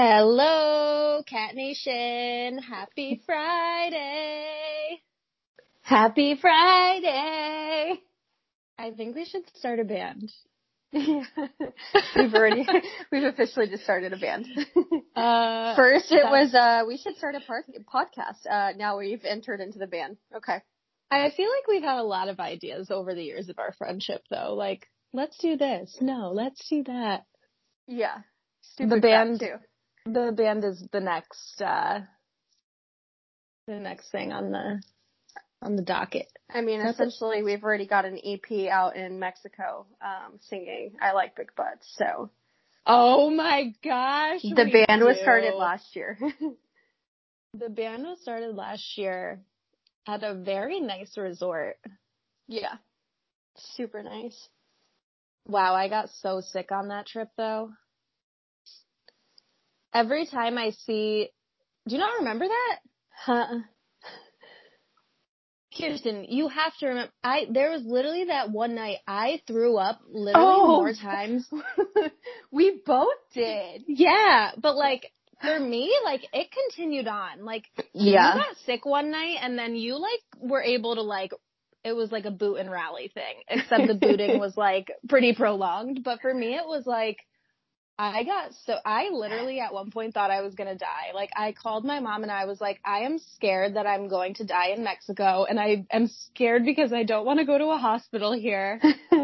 Hello, Cat Nation. Happy Friday. Happy Friday. I think we should start a band. we've already, we've officially just started a band. Uh, First it was, uh, we should start a par- podcast. Uh, now we've entered into the band. Okay. I feel like we've had a lot of ideas over the years of our friendship though. Like, let's do this. No, let's do that. Yeah. The band- too. The band is the next, uh, the next thing on the, on the docket. I mean, That's a- essentially we've already got an EP out in Mexico, um, singing I Like Big Butts, so. Oh my gosh. The band was started last year. The band was started last year at a very nice resort. yeah. Super nice. Wow, I got so sick on that trip though. Every time I see, do you not remember that? Huh. Kirsten, you have to remember, I, there was literally that one night I threw up literally Oh. more times. we both did. Yeah, but like, for me, like, it continued on. Like, yeah. you got sick one night and then you like were able to like, it was like a boot and rally thing, except the booting was like pretty prolonged. But for me, it was like, I got so, I literally at one point thought I was gonna die. Like, I called my mom and I was like, I am scared that I'm going to die in Mexico and I am scared because I don't want to go to a hospital here.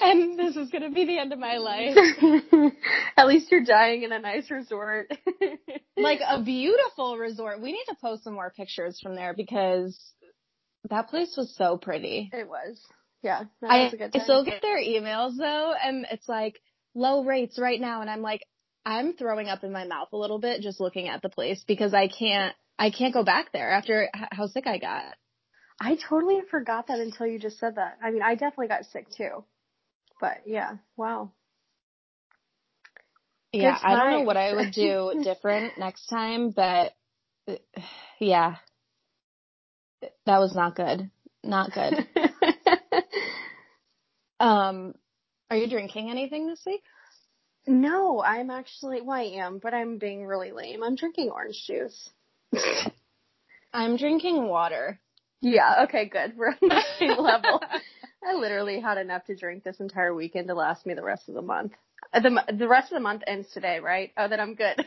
And this is gonna be the end of my life. At least you're dying in a nice resort. like a beautiful resort. We need to post some more pictures from there because that place was so pretty. it was. Yeah. That I, was a good I still get their emails though, and it's like low rates right now, and I'm like, I'm throwing up in my mouth a little bit just looking at the place because I can't, I can't go back there after how sick I got. I totally forgot that until you just said that. I mean, I definitely got sick too. But yeah, wow. Yeah, I don't know what I would do different next time, but uh, yeah, that was not good. Not good. Um, are you drinking anything this week? no, I'm actually, well, I am, but I'm being really lame. I'm drinking orange juice. I'm drinking water. Yeah, okay, good. We're on the same level. I literally had enough to drink this entire weekend to last me the rest of the month. Uh, The the rest of the month ends today, right? Oh, then I'm good.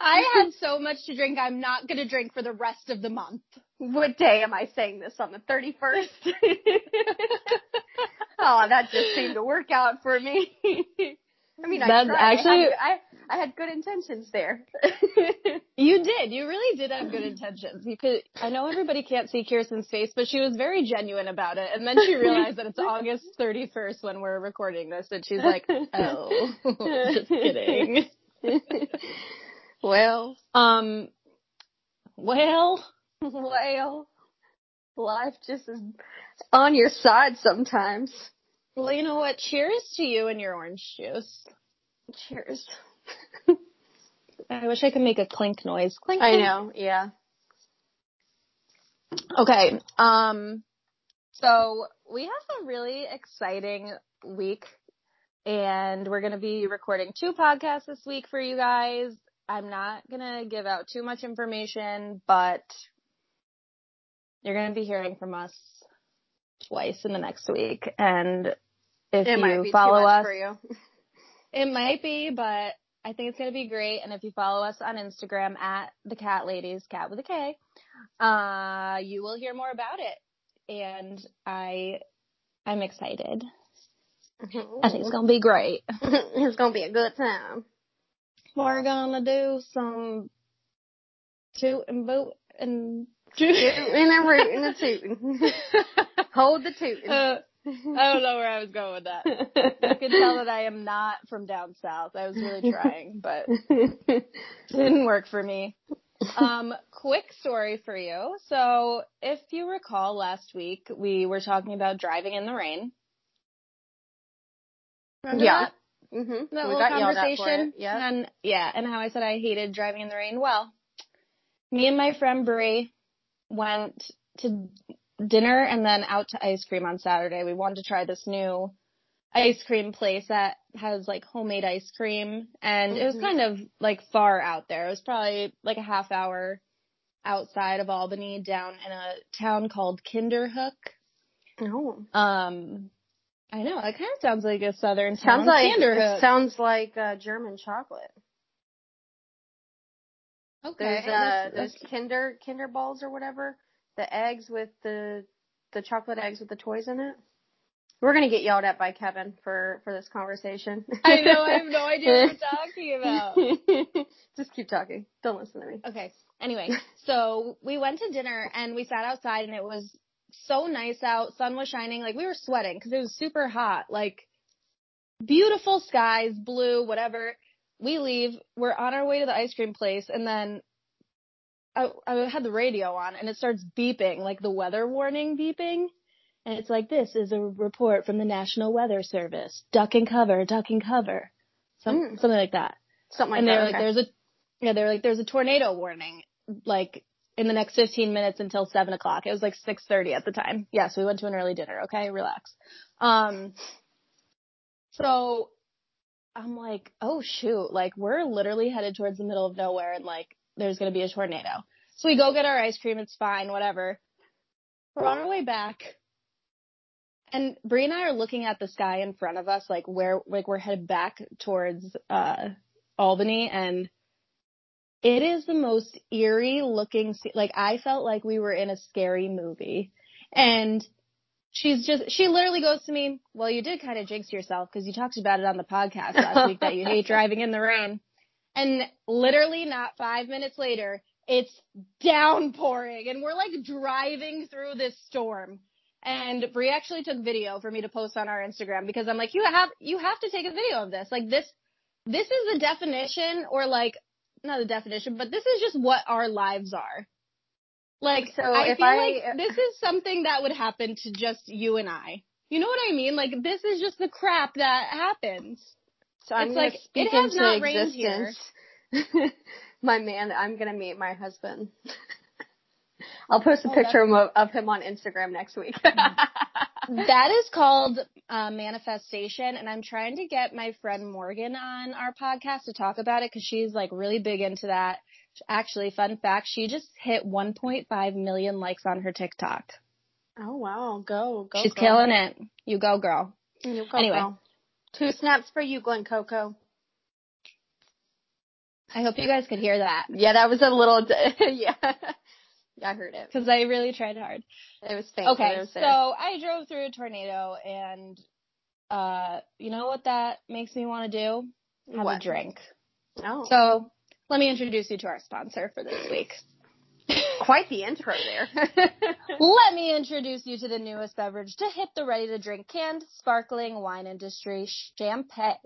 I had so much to drink, I'm not gonna drink for the rest of the month. what day am I saying this on the 31st? oh, that just seemed to work out for me. I mean, I That's tried. actually- I had, I, I had good intentions there. You did. You really did have good intentions. You could, I know everybody can't see Kirsten's face, but she was very genuine about it. And then she realized that it's August 31st when we're recording this and she's like, oh, just kidding. Well, Um, well, well, life just is on your side sometimes. well, you know what? Cheers to you and your orange juice. Cheers. I wish I could make a clink noise. Clink. I know, yeah. Okay. Um, so we have a really exciting week and we're going to be recording two podcasts this week for you guys. I'm not going to give out too much information, but you're going to be hearing from us twice in the next week. And if It you might be follow us, for you. it might be, but I think it's going to be great. And if you follow us on Instagram at the cat ladies, cat with a K, uh, you will hear more about it. And I, I'm excited. I think it's going to be great. it's gonna be a good time. We're going to do some toot and boot and And a root and a tootin'. Hold the tootin'. Uh, I don't know where I was going with that. You can tell that I am not from down south. I was really trying, but didn't work for me. Um, quick story for you. So if you recall last week, we were talking about driving in the rain. Remember Yeah. that? Hmm That we little got yelled at for conversation? Yeah. And yeah, and how I said I hated driving in the rain. Well, me and my friend Brie went to dinner and then out to ice cream on Saturday. We wanted to try this new ice cream place that has like homemade ice cream and mm-hmm. it was mm-hmm. kind of like far out there. It was probably like a half hour outside of Albany down in a town called Kinderhook. Oh. Um I know, it kind of sounds like a southern sounds town. Like, sounds like uh, German chocolate. Okay. There's uh there's Kinder Kinder balls or whatever. The eggs with the the chocolate eggs with the toys in it. We're gonna get yelled at by Kevin for for this conversation. I know. I have no idea what you're talking about. Just keep talking. Don't listen to me. Okay. Anyway, so we went to dinner and we sat outside and it was so nice out. Sun was shining. Like we were sweating because it was super hot. Like beautiful skies, blue, whatever. We leave. We're on our way to the ice cream place and then I, I had the radio on and it starts beeping, like the weather warning beeping. And it's like, this is a report from the National Weather Service. Duck and cover, duck and cover. Some, mm. Something like that. Something like and they're that. like, okay. there's a, yeah, they're like, there's a tornado warning, like, in the next 15 minutes until 7 o'clock. It was like 6.30 at the time. Yes, we went to an early dinner. Okay, relax. Um, so I'm like, oh shoot, like we're literally headed towards the middle of nowhere and like there's gonna be a tornado. So we go get our ice cream, it's fine, whatever. We're on our way back and Brie and I are looking at the sky in front of us, like where, like we're headed back towards, uh, Albany and it is the most eerie looking, like I felt like we were in a scary movie. And she's just, she literally goes to me, well, you did kind of jinx yourself because you talked about it on the podcast last week that you hate driving in the rain. And literally not five minutes later, it's downpouring and we're like driving through this storm and Brie actually took video for me to post on our Instagram because I'm like, you have, you have to take a video of this. Like this, this is the definition or like, not the definition, but this is just what our lives are. Like, so I feel I, like this is something that would happen to just you and I. You know what I mean? Like this is just the crap that happens. So I'm like, it has not existence. rained here. my man, I'm gonna meet my husband. I'll post a oh, picture of, of him on Instagram next week. that is called uh, manifestation, and I'm trying to get my friend Morgan on our podcast to talk about it because she's like really big into that. Actually, fun fact, she just hit 1.5 million likes on her TikTok. Oh wow, go go! She's killing it. You go, girl. You go, anyway, girl. two snaps for you, Glen Coco. I hope you guys could hear that. Yeah, that was a little. yeah. I heard it. Because I really tried hard. It was fake. Okay, was so I drove through a tornado, and uh, you know what that makes me want to do? Have what? a drink. Oh. So let me introduce you to our sponsor for this week. Quite the intro there. Let me introduce you to the newest beverage to hit the ready to drink canned sparkling wine industry, Champagne.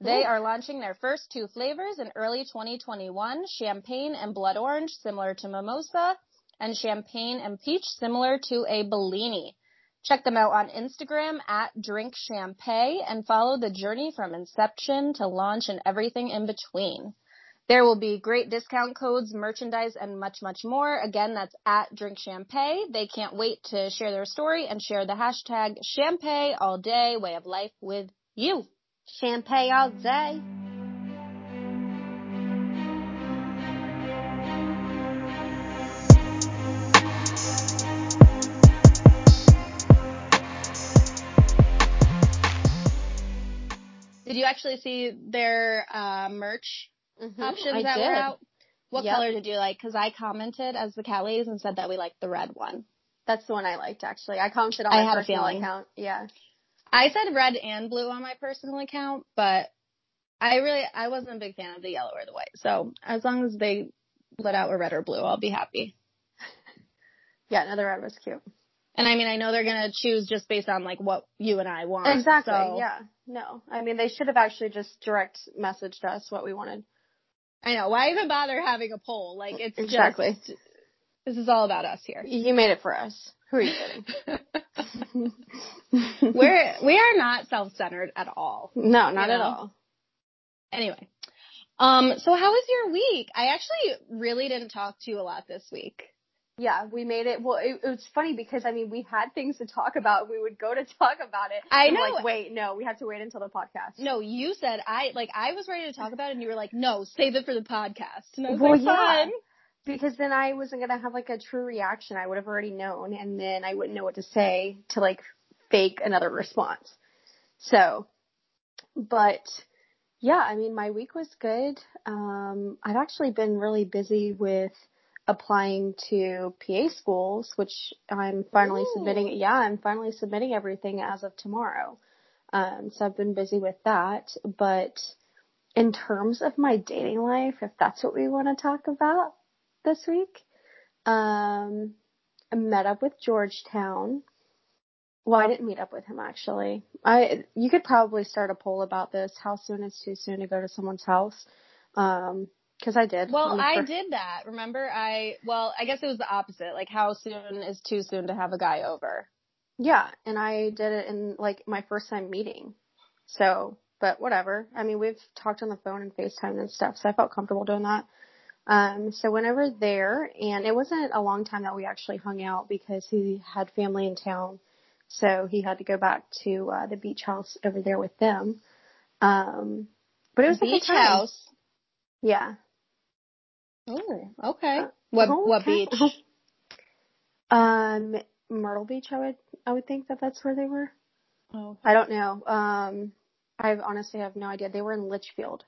They are launching their first two flavors in early 2021, champagne and blood orange, similar to mimosa, and champagne and peach, similar to a Bellini. Check them out on Instagram at Drink Champagne and follow the journey from inception to launch and everything in between. There will be great discount codes, merchandise, and much, much more. Again, that's at Drink Champagne. They can't wait to share their story and share the hashtag Champagne all day way of life with you. Champagne all day. Did you actually see their uh, merch mm-hmm, options I that did. were out? What yep. color did you like? Because I commented as the Callies and said that we liked the red one. That's the one I liked actually. I commented on my I had personal a feeling. account. Yeah. I said red and blue on my personal account, but I really I wasn't a big fan of the yellow or the white. So as long as they let out a red or blue, I'll be happy. yeah, another red was cute. And I mean, I know they're gonna choose just based on like what you and I want. Exactly. So. Yeah. No, I mean they should have actually just direct messaged us what we wanted. I know. Why even bother having a poll? Like it's exactly. Just, this is all about us here. You made it for us. Who are you kidding? We're we are not self-centered at all. No, not at know? all. Anyway, um, so how was your week? I actually really didn't talk to you a lot this week. Yeah, we made it. Well, it, it, was funny because I mean, we had things to talk about. We would go to talk about it. I know. Like, wait, no, we have to wait until the podcast. No, you said I like I was ready to talk about it, and you were like, no, save it for the podcast. And I was well, like, fine. Yeah. Because then I wasn't gonna have like a true reaction. I would have already known, and then I wouldn't know what to say to like fake another response. So, but yeah, I mean, my week was good. Um, I've actually been really busy with applying to PA schools, which I'm finally Ooh. submitting. Yeah, I'm finally submitting everything as of tomorrow. Um, so I've been busy with that. But in terms of my dating life, if that's what we want to talk about this week, um, I met up with Georgetown. Well, I didn't meet up with him actually. I you could probably start a poll about this. How soon is too soon to go to someone's house? Um, because I did. Well, I did that. Remember, I well, I guess it was the opposite. Like, how soon is too soon to have a guy over? Yeah, and I did it in like my first time meeting. So, but whatever. I mean, we've talked on the phone and FaceTime and stuff, so I felt comfortable doing that. Um, so whenever there, and it wasn't a long time that we actually hung out because he had family in town, so he had to go back to uh, the beach house over there with them. Um, but it was beach a beach house. Yeah. Oh, okay. Uh, what okay. what beach? um, Myrtle Beach. I would I would think that that's where they were. Oh. I don't know. Um, I honestly have no idea. They were in Litchfield.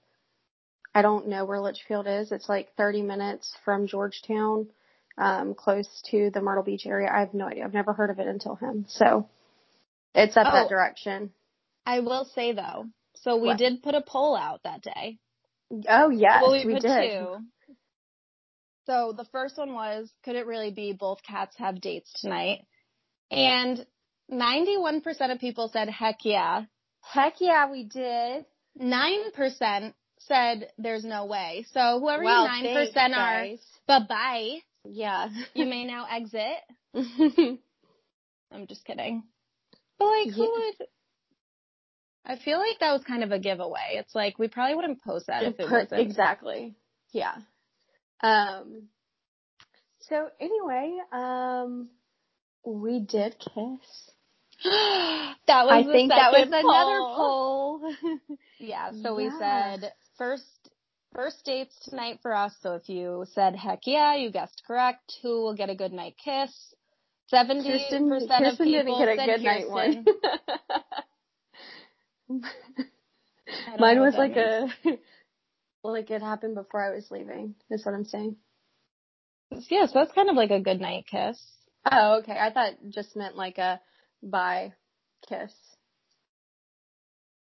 I don't know where Litchfield is. It's like 30 minutes from Georgetown, um, close to the Myrtle Beach area. I have no idea. I've never heard of it until him. So it's up oh, that direction. I will say though, so we what? did put a poll out that day. Oh yes, well, we, we did. Two. So the first one was, could it really be both cats have dates tonight? And 91% of people said, heck yeah. Heck yeah, we did. 9% said there's no way. So whoever you 9% thanks, are, bye bye. Yeah. you may now exit. I'm just kidding. But like, who would, I feel like that was kind of a giveaway. It's like, we probably wouldn't post that if it wasn't. Exactly. Yeah. Um, so anyway, um, we did kiss. that was I think that was poll. another poll. yeah, so yeah. we said first first dates tonight for us. So if you said heck yeah, you guessed correct. Who will get a good night kiss? Seventy percent of people didn't get a good night one. Mine was like means. a like it happened before I was leaving. Is what I'm saying. Yeah, so that's kind of like a good night kiss. Oh, okay. I thought just meant like a bye kiss.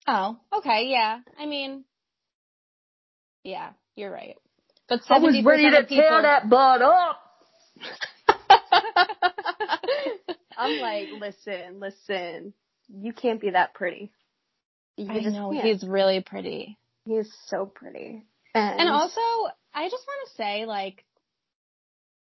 Oh, okay, yeah. I mean, yeah, you're right. But 70% I was ready to people... tear that butt up. I'm like, listen, listen. You can't be that pretty. You I know can't. he's really pretty. He's so pretty. And, and also, I just want to say, like,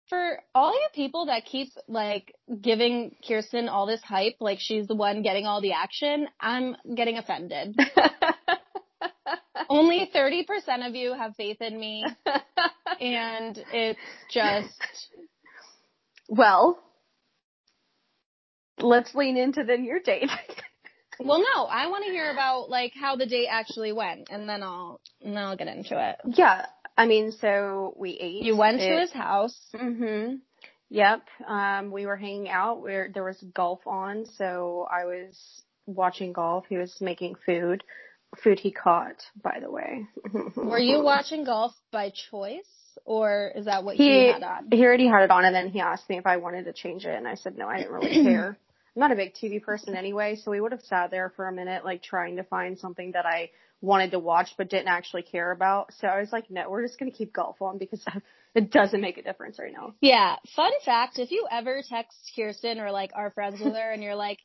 for all you people that keep like giving Kirsten all this hype, like she's the one getting all the action, I'm getting offended. Only 30% of you have faith in me. and it's just. Well, let's lean into then your date. Well, no, I want to hear about like how the date actually went, and then I'll and then I'll get into it. Yeah, I mean, so we ate. You went it, to his house. Mhm. Yep. Um, we were hanging out. Where there was golf on, so I was watching golf. He was making food, food he caught, by the way. were you watching golf by choice, or is that what he, he had on? He already had it on, and then he asked me if I wanted to change it, and I said no, I didn't really care. I'm not a big TV person anyway, so we would have sat there for a minute, like trying to find something that I wanted to watch but didn't actually care about. So I was like, no, we're just gonna keep golf on because it doesn't make a difference right now. Yeah. Fun fact: if you ever text Kirsten or like are friends with her and you're like,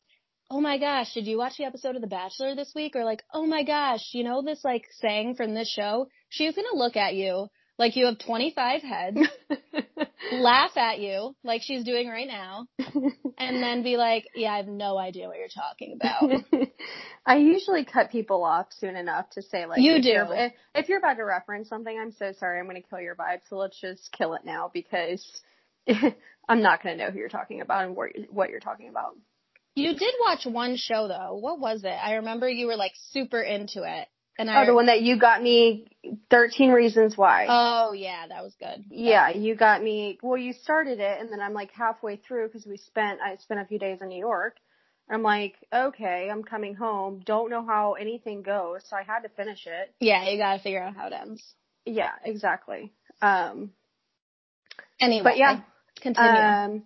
oh my gosh, did you watch the episode of The Bachelor this week? Or like, oh my gosh, you know this like saying from this show? She's gonna look at you like you have 25 heads, laugh at you like she's doing right now, and then be like, yeah, I have no idea what you're talking about. I usually cut people off soon enough to say like, you if do. You're, if, if you're about to reference something, I'm so sorry, I'm going to kill your vibe, so let's just kill it now because I'm not going to know who you're talking about and what you're talking about. You did watch one show though. What was it? I remember you were like super into it. And I, oh, the one that you got me 13 reasons why. Oh yeah, that was good. Yeah, you got me, well you started it and then I'm like halfway through because we spent, I spent a few days in New York. I'm like, okay, I'm coming home. Don't know how anything goes, so I had to finish it. Yeah, you gotta figure out how it ends. Yeah, exactly. Um, anyway, but yeah, continue. Um,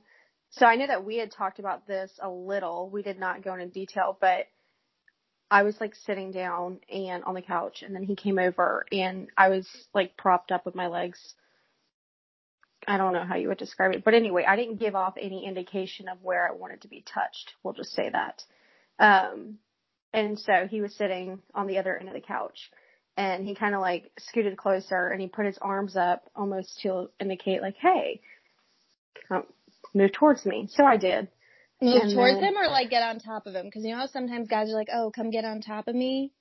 so I know that we had talked about this a little. We did not go into detail, but I was like sitting down and on the couch and then he came over and I was like propped up with my legs. I don't know how you would describe it, but anyway, I didn't give off any indication of where I wanted to be touched. We'll just say that. Um, and so he was sitting on the other end of the couch and he kind of like scooted closer and he put his arms up almost to indicate like, Hey, come, move towards me. So I did. Move and towards then, him or like get on top of him? Because you know how sometimes guys are like, "Oh, come get on top of me."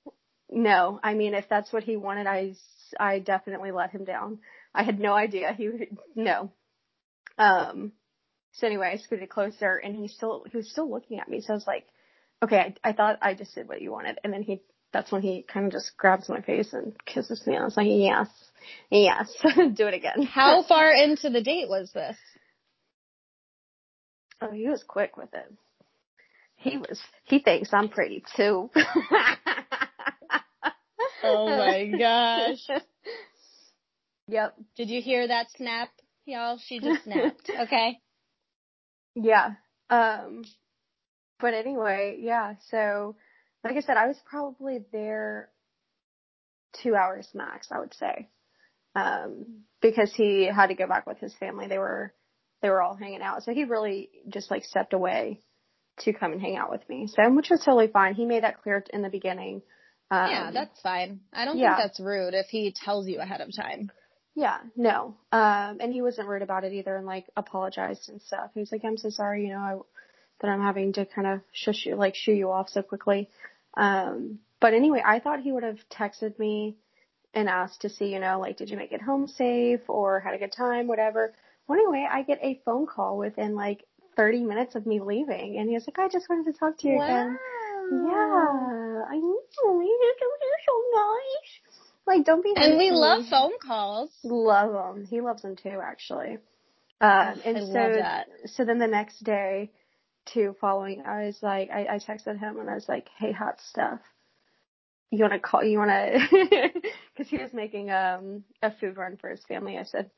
No, I mean if that's what he wanted, I I definitely let him down. I had no idea he would no. Um. So anyway, I scooted closer, and he still he was still looking at me. So I was like, "Okay, I, I thought I just did what you wanted." And then he that's when he kind of just grabs my face and kisses me. And I was like, "Yes, yes, do it again." How far into the date was this? Oh, he was quick with it. He was. He thinks I'm pretty too. oh my gosh. Yep. Did you hear that snap, y'all? She just snapped. Okay. Yeah. Um. But anyway, yeah. So, like I said, I was probably there two hours max. I would say. Um, because he had to go back with his family. They were they were all hanging out. So he really just like stepped away to come and hang out with me. So, which was totally fine. He made that clear in the beginning. Um, yeah, that's fine. I don't yeah. think that's rude if he tells you ahead of time. Yeah, no. Um, and he wasn't rude about it either and like apologized and stuff. He was like, I'm so sorry, you know, I, that I'm having to kind of shush you, like shoo you off so quickly. Um, but anyway, I thought he would have texted me and asked to see, you know, like, did you make it home safe or had a good time, whatever. Well, anyway, I get a phone call within like 30 minutes of me leaving, and he was like, "I just wanted to talk to you wow. again." Yeah, I know. You're so nice. Like, don't be. And we love me. phone calls. Love them. He loves them too, actually. Um, and I so, so then the next day, too, following, I was like, I, I texted him and I was like, "Hey, hot stuff." You want to call? You want to? Because he was making um a food run for his family. I said,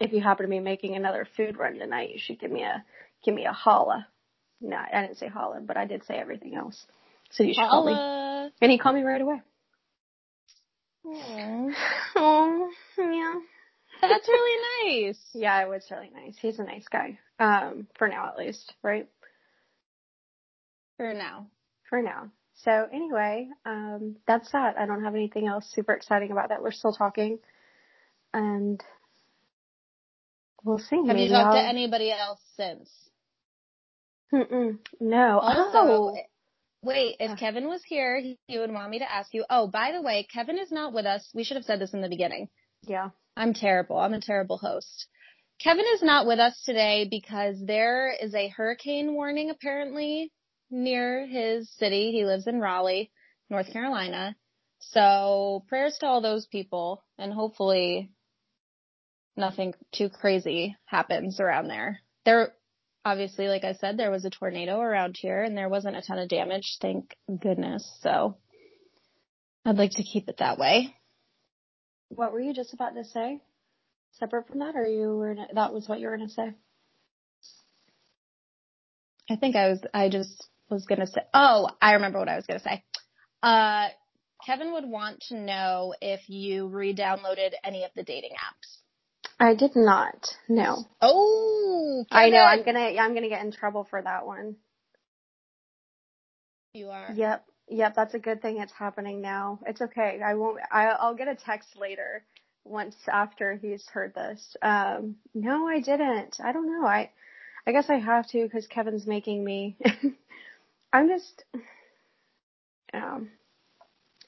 if you happen to be making another food run tonight, you should give me a give me a holla. No, I didn't say holla, but I did say everything else. So you should holla. call me. And he called me right away. Aww. Oh, yeah. That's really nice. yeah, it was really nice. He's a nice guy. Um, for now at least, right? For now. For now. So anyway, um, that's that. I don't have anything else super exciting about that. We're still talking. And We'll see. Have Maybe you talked I'll... to anybody else since? Mm-mm. No. Also, oh. wait, if oh. Kevin was here, he would want me to ask you. Oh, by the way, Kevin is not with us. We should have said this in the beginning. Yeah. I'm terrible. I'm a terrible host. Kevin is not with us today because there is a hurricane warning apparently near his city. He lives in Raleigh, North Carolina. So prayers to all those people and hopefully nothing too crazy happens around there. There, obviously, like I said, there was a tornado around here and there wasn't a ton of damage, thank goodness. So I'd like to keep it that way. What were you just about to say? Separate from that, or you were that was what you were going to say? I think I was. I just was going to say. Oh, I remember what I was going to say. Uh, Kevin would want to know if you re-downloaded any of the dating apps. I did not. No. Oh, I know. I'm gonna. I'm gonna get in trouble for that one. You are. Yep. Yep. That's a good thing. It's happening now. It's okay. I won't. I, I'll get a text later once after he's heard this. Um, no, I didn't. I don't know. I. I guess I have to because Kevin's making me. I'm just. Um.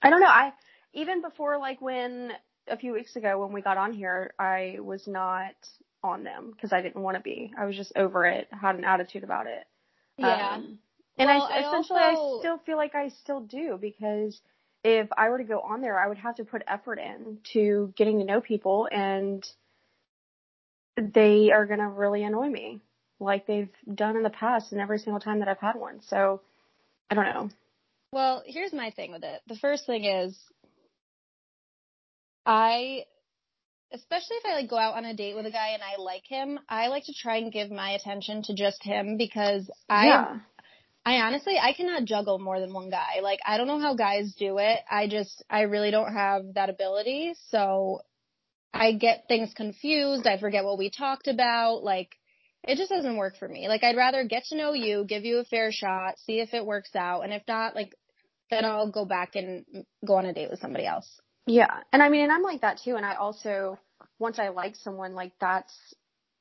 I don't know. I even before like when a few weeks ago when we got on here, I was not on them because I didn't want to be. I was just over it, had an attitude about it. Yeah. Um, and Well, I I essentially also- I still feel like I still do because if I were to go on there, I would have to put effort in to getting to know people and they are going to really annoy me like they've done in the past and every single time that I've had one. So I don't know. Well, here's my thing with it. The first thing is, I, especially if I like go out on a date with a guy and I like him, I like to try and give my attention to just him because I, yeah. I honestly, I cannot juggle more than one guy. Like, I don't know how guys do it. I just, I really don't have that ability. So I get things confused. I forget what we talked about. Like, it just doesn't work for me. Like, I'd rather get to know you, give you a fair shot, see if it works out. And if not, like, then I'll go back and go on a date with somebody else. Yeah. And I mean, and I'm like that too. And I also, once I like someone, like that's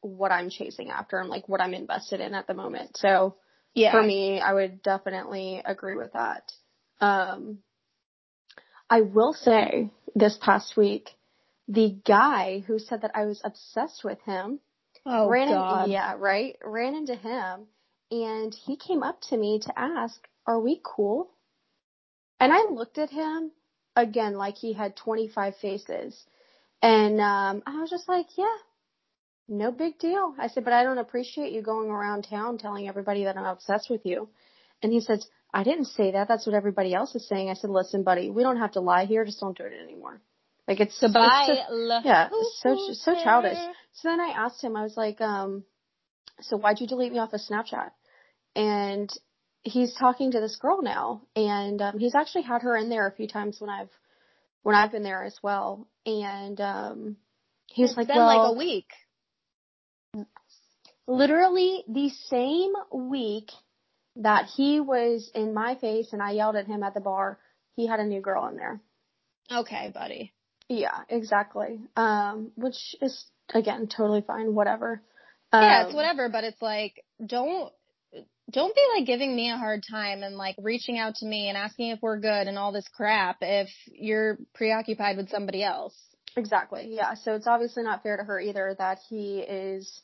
what I'm chasing after and like what I'm invested in at the moment. So Yeah. for me, I would definitely agree with that. Um, I will say this past week, the guy who said that I was obsessed with him Oh, ran God. In, yeah, right. Ran into him and he came up to me to ask, "Are we cool?" And I looked at him again like he had 25 faces. And um I was just like, "Yeah. No big deal." I said, "But I don't appreciate you going around town telling everybody that I'm obsessed with you." And he says, "I didn't say that. That's what everybody else is saying." I said, "Listen, buddy, we don't have to lie here. Just don't do it anymore." Like it's Goodbye. it's just- yeah, so so childish. So then I asked him, I was like, um, so why'd you delete me off of Snapchat? And he's talking to this girl now, and um, he's actually had her in there a few times when I've when I've been there as well. And um, he's It's like, been well, like a week. literally the same week that he was in my face and I yelled at him at the bar, he had a new girl in there. Okay, buddy. Yeah, exactly. Um, which is again totally fine, whatever. Yeah, Um, it's whatever, but it's like, don't, don't be like giving me a hard time and like reaching out to me and asking if we're good and all this crap if you're preoccupied with somebody else. Exactly. Yeah. So it's obviously not fair to her either that he is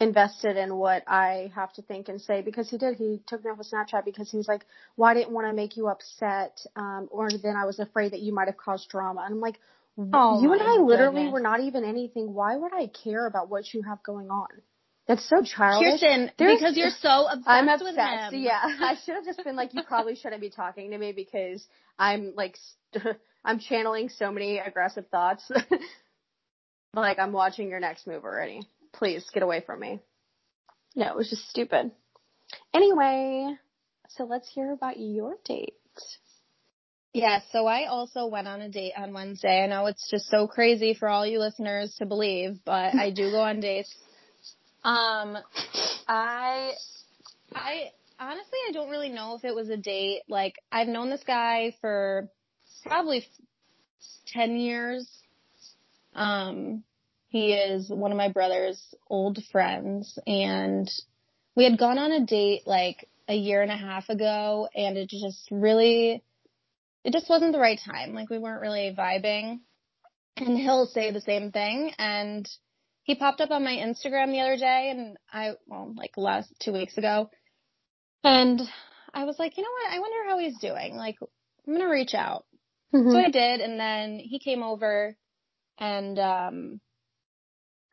invested in what I have to think and say because he did. He took me off of Snapchat because he was like, "Well, didn't want to make you upset, um, or then I was afraid that you might have caused drama." And I'm like, Oh "You and I literally goodness. were not even anything. Why would I care about what you have going on?" That's so childish. Kirsten, There's- because you're so obsessed, I'm with obsessed. him. Yeah, I should have just been like, you probably shouldn't be talking to me because I'm like, st- I'm channeling so many aggressive thoughts. like I'm watching your next move already. Please get away from me. No, it was just stupid. Anyway, so let's hear about your date. Yeah, so I also went on a date on Wednesday. I know it's just so crazy for all you listeners to believe, but I do go on dates. Um, I, I, honestly, I don't really know if it was a date. Like, I've known this guy for probably 10 years. Um, he is one of my brother's old friends and we had gone on a date like a year and a half ago and it just really, it just wasn't the right time. Like we weren't really vibing. And he'll say the same thing. And he popped up on my Instagram the other day and I, well, like last two weeks ago. And I was like, you know what? I wonder how he's doing. Like, I'm going to reach out. Mm-hmm. So I did. And then he came over and, um,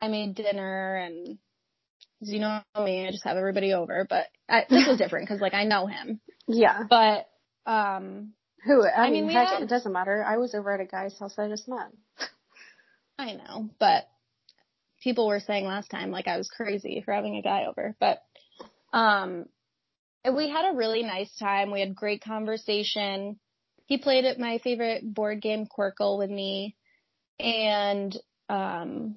I made dinner and, you know me, I just have everybody over, but I, this was different because like I know him, yeah. but, um, Who? I, I mean, mean, heck, had- it doesn't matter. I was over at a guy's house I just met. I know, but people were saying last time like I was crazy for having a guy over, but um we had a really nice time. We had great conversation. He played at my favorite board game Qwirkle with me and um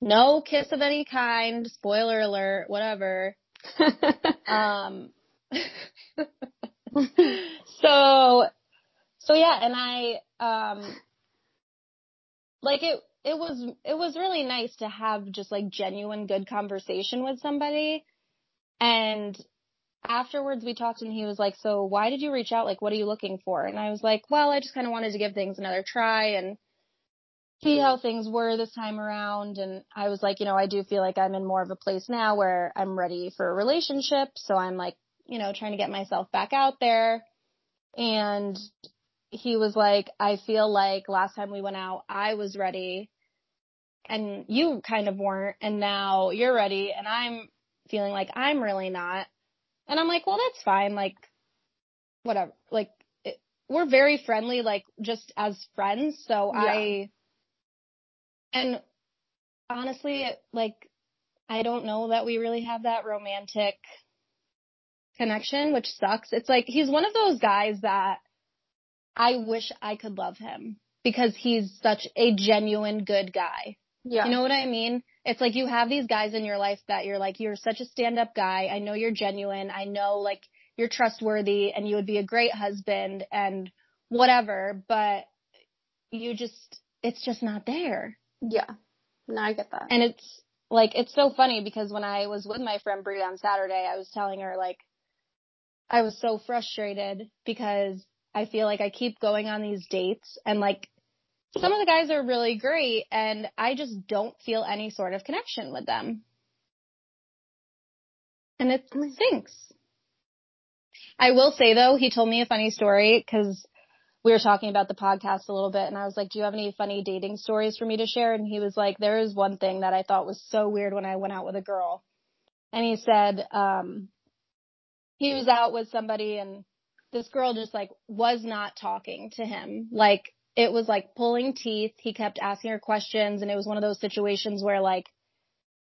no kiss of any kind, spoiler alert, whatever. Um so so yeah, and I um like it it was it was really nice to have just like genuine good conversation with somebody. And afterwards we talked and he was like, "So why did you reach out? Like what are you looking for?" And I was like, "Well, I just kind of wanted to give things another try and see how things were this time around. And I was like, you know, I do feel like I'm in more of a place now where I'm ready for a relationship. So I'm like, you know, trying to get myself back out there. And he was like, I feel like last time we went out, I was ready and you kind of weren't. And now you're ready and I'm feeling like I'm really not. And I'm like, well, that's fine. Like, whatever. Like, it, we're very friendly, like, just as friends. So yeah. I, and honestly, like, I don't know that we really have that romantic connection, which sucks. It's like, he's one of those guys that I wish I could love him because he's such a genuine good guy. Yeah. You know what I mean? It's like you have these guys in your life that you're like, you're such a stand up guy. I know you're genuine. I know like you're trustworthy and you would be a great husband and whatever, but you just, it's just not there. Yeah. No, I get that. And it's like, it's so funny because when I was with my friend Brie on Saturday, I was telling her like, I was so frustrated because I feel like I keep going on these dates and like some of the guys are really great and I just don't feel any sort of connection with them. And it stinks. I will say though, he told me a funny story because we were talking about the podcast a little bit and I was like, do you have any funny dating stories for me to share? And he was like, there is one thing that I thought was so weird when I went out with a girl. And he said, um, he was out with somebody and this girl just like was not talking to him. Like it was like pulling teeth. He kept asking her questions and it was one of those situations where like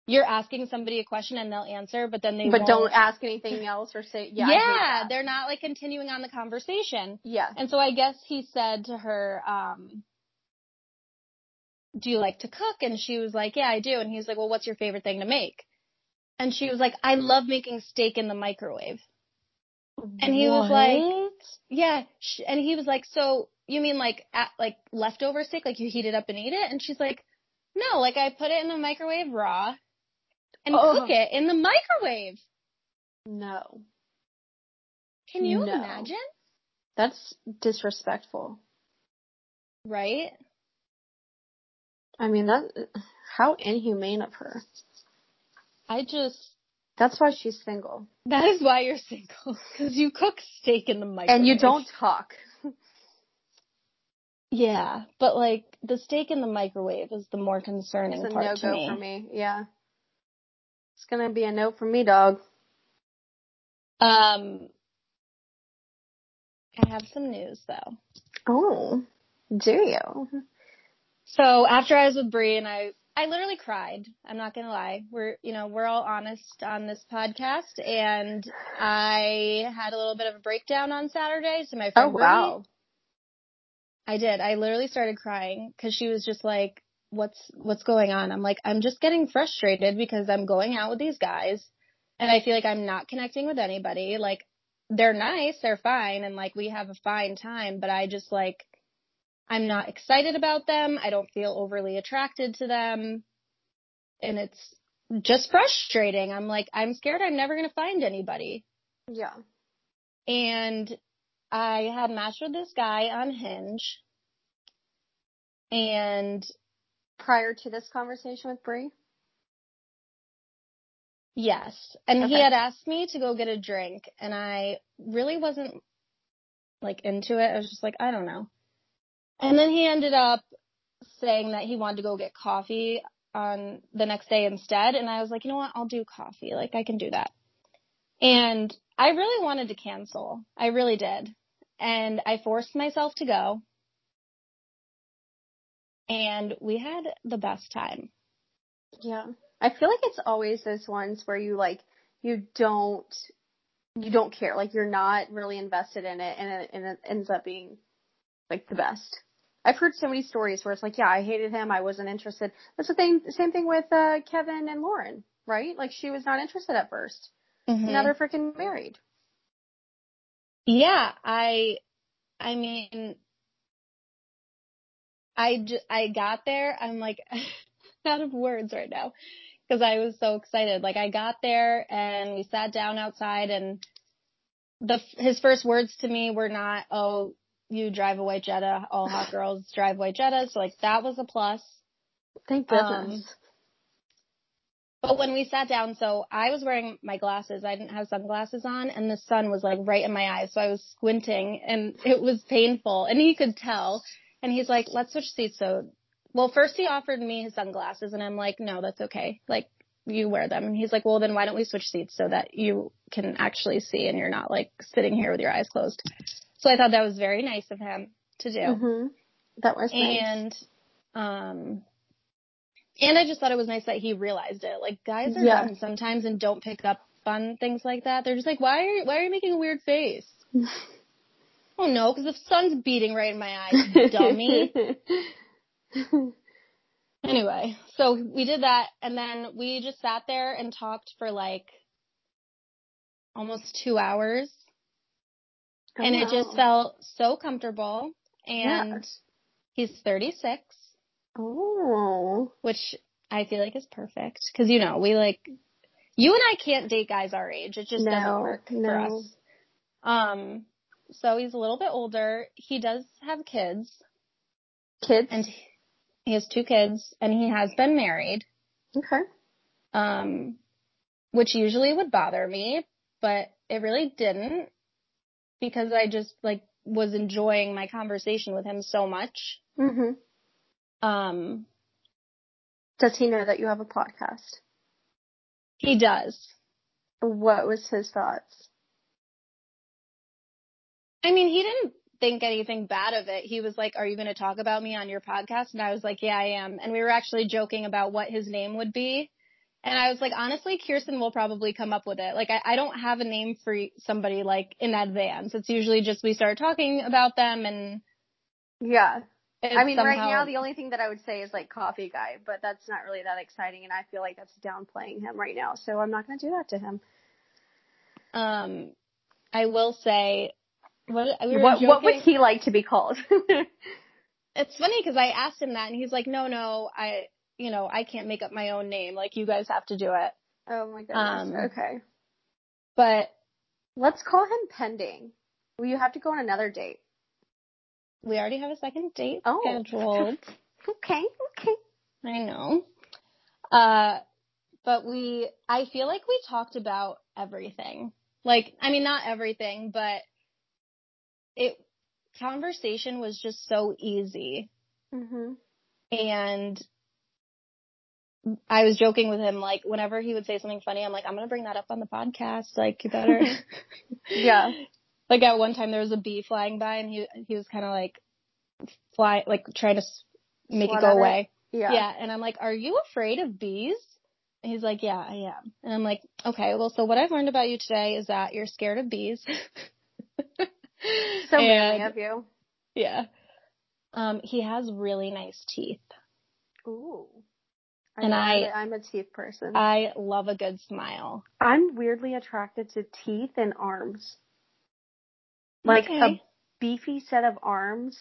you're asking somebody a question and they'll answer, but then they but don't ask anything else or say yeah. Yeah, they're not like continuing on the conversation. Yeah. And so I guess he said to her, um, "Do you like to cook?" And she was like, "Yeah, I do." And he was like, "Well, what's your favorite thing to make?" And she was like, "I love making steak in the microwave." And he what? was like, "Yeah." And he was like, "So you mean like at, like leftover steak, like you heat it up and eat it?" And she's like, "No, like I put it in the microwave raw." and oh. cook it in the microwave. No. Can you no. imagine? That's disrespectful. Right? I mean, that, how inhumane of her. I just. That's why she's single. That is why you're single. Cause you cook steak in the microwave. And you don't talk. Yeah, but like, the steak in the microwave is the more concerning it's a part no to me. for me, yeah. It's gonna be a no for me, dog. Um, I have some news though. Oh, do you? So after I was with Brie and I, I literally cried. I'm not gonna lie. We're, you know, we're all honest on this podcast, and I had a little bit of a breakdown on Saturday. So my friend, oh wow, I did. I literally started crying because she was just like, what's what's going on? I'm like, I'm just getting frustrated because I'm going out with these guys and I feel like I'm not connecting with anybody. Like they're nice, they're fine, and like we have a fine time, but I just like I'm not excited about them. I don't feel overly attracted to them. And it's just frustrating. I'm like, I'm scared I'm never going to find anybody. Yeah. And I had matched with this guy on Hinge. And prior to this conversation with Brie? Yes. And okay. he had asked me to go get a drink and I really wasn't like into it. I was just like, I don't know. And then he ended up saying that he wanted to go get coffee on the next day instead. And I was like, you know what? I'll do coffee. Like I can do that. And I really wanted to cancel. I really did. And I forced myself to go and we had the best time. Yeah. I feel like it's always those ones where you like you don't you don't care like you're not really invested in it and it, and it ends up being like the best. I've heard so many stories where it's like, yeah, I hated him, I wasn't interested. That's the thing, same thing with uh Kevin and Lauren, right? Like she was not interested at 1st mm-hmm. Now they're freaking married. Yeah, I, I mean, I, j- I got there. I'm like out of words right now because I was so excited. Like I got there and we sat down outside and the his first words to me were not, "Oh, you drive a white Jetta. All hot girls drive white Jettas. So like that was a plus. Thank goodness. Um, But when we sat down, so I was wearing my glasses. I didn't have sunglasses on and the sun was like right in my eyes. So I was squinting and it was painful and he could tell. And he's like, let's switch seats. So, well, first he offered me his sunglasses and I'm like, no, that's okay. Like you wear them. And he's like, well, then why don't we switch seats so that you can actually see and you're not like sitting here with your eyes closed. So I thought that was very nice of him to do. Mm-hmm. That was nice. And, um, and I just thought it was nice that he realized it. Like guys are yeah. dumb sometimes and don't pick up on things like that. They're just like, why are you, why are you making a weird face? oh no, because the sun's beating right in my eyes, dummy. anyway, so we did that and then we just sat there and talked for like almost two hours. Oh, and it just oh. felt so comfortable. And yeah. he's 36. Oh. Which I feel like is perfect. Cause you know, we like, you and I can't date guys our age. It just no, doesn't work no. for us. Um, so he's a little bit older. He does have kids. Kids? And he has two kids and he has been married. Okay. Um, which usually would bother me, but it really didn't because I just like was enjoying my conversation with him so much. Mhm. Um, does he know that you have a podcast? He does. What was his thoughts? I mean, he didn't think anything bad of it. He was like, "Are you going to talk about me on your podcast?" And I was like, "Yeah, I am." And we were actually joking about what his name would be. And I was like, honestly, Kirsten will probably come up with it. Like, I, I don't have a name for somebody like in advance. It's usually just we start talking about them and. Yeah. I mean, somehow... right now the only thing that I would say is like coffee guy, but that's not really that exciting, and I feel like that's downplaying him right now. So I'm not going to do that to him. Um, I will say, what we what, what would he like to be called? it's funny because I asked him that, and he's like, "No, no, I, you know, I can't make up my own name. Like you guys have to do it." Oh my goodness. Um, okay. But let's call him pending. Well, you have to go on another date. We already have a second date oh. scheduled. okay, okay. I know. Uh, but we, I feel like we talked about everything. Like, I mean, not everything, but it, conversation was just so easy. hmm And I was joking with him, like, whenever he would say something funny, I'm like, I'm gonna bring that up on the podcast. Like, you better. yeah. Like at one time there was a bee flying by and he he was kind of like fly like trying to make it go away. It. Yeah. Yeah, and I'm like, "Are you afraid of bees?" And he's like, "Yeah, I am." And I'm like, "Okay, well, so what I've learned about you today is that you're scared of bees." so manly of you. Yeah. Um, he has really nice teeth. Ooh. I and I, I'm a teeth person. I love a good smile. I'm weirdly attracted to teeth and arms. Like okay. a beefy set of arms.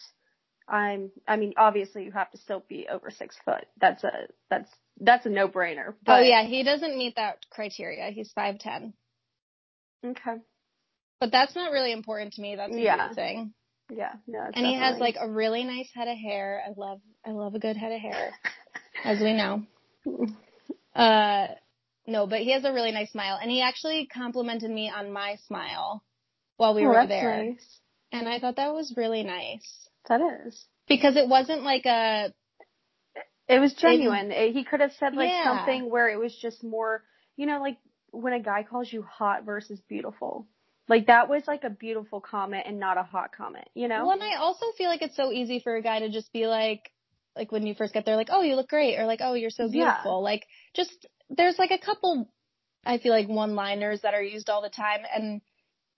I'm, I mean, obviously you have to still be over six foot. That's a, that's, that's a no-brainer. But... Oh yeah, he doesn't meet that criteria. He's 5'10. Okay. But that's not really important to me. That's a yeah. thing. Yeah, no. And definitely... he has like a really nice head of hair. I love, I love a good head of hair, as we know. Uh, no, but he has a really nice smile, and he actually complimented me on my smile while we oh, were there. Nice. And I thought that was really nice. That is. Because it wasn't like a it was genuine. It, he could have said like yeah. something where it was just more, you know, like when a guy calls you hot versus beautiful. Like that was like a beautiful comment and not a hot comment, you know? Well, and I also feel like it's so easy for a guy to just be like, like when you first get there, like, oh, you look great, or like, oh, you're so beautiful. Yeah. Like, just there's like a couple, I feel like one-liners that are used all the time, and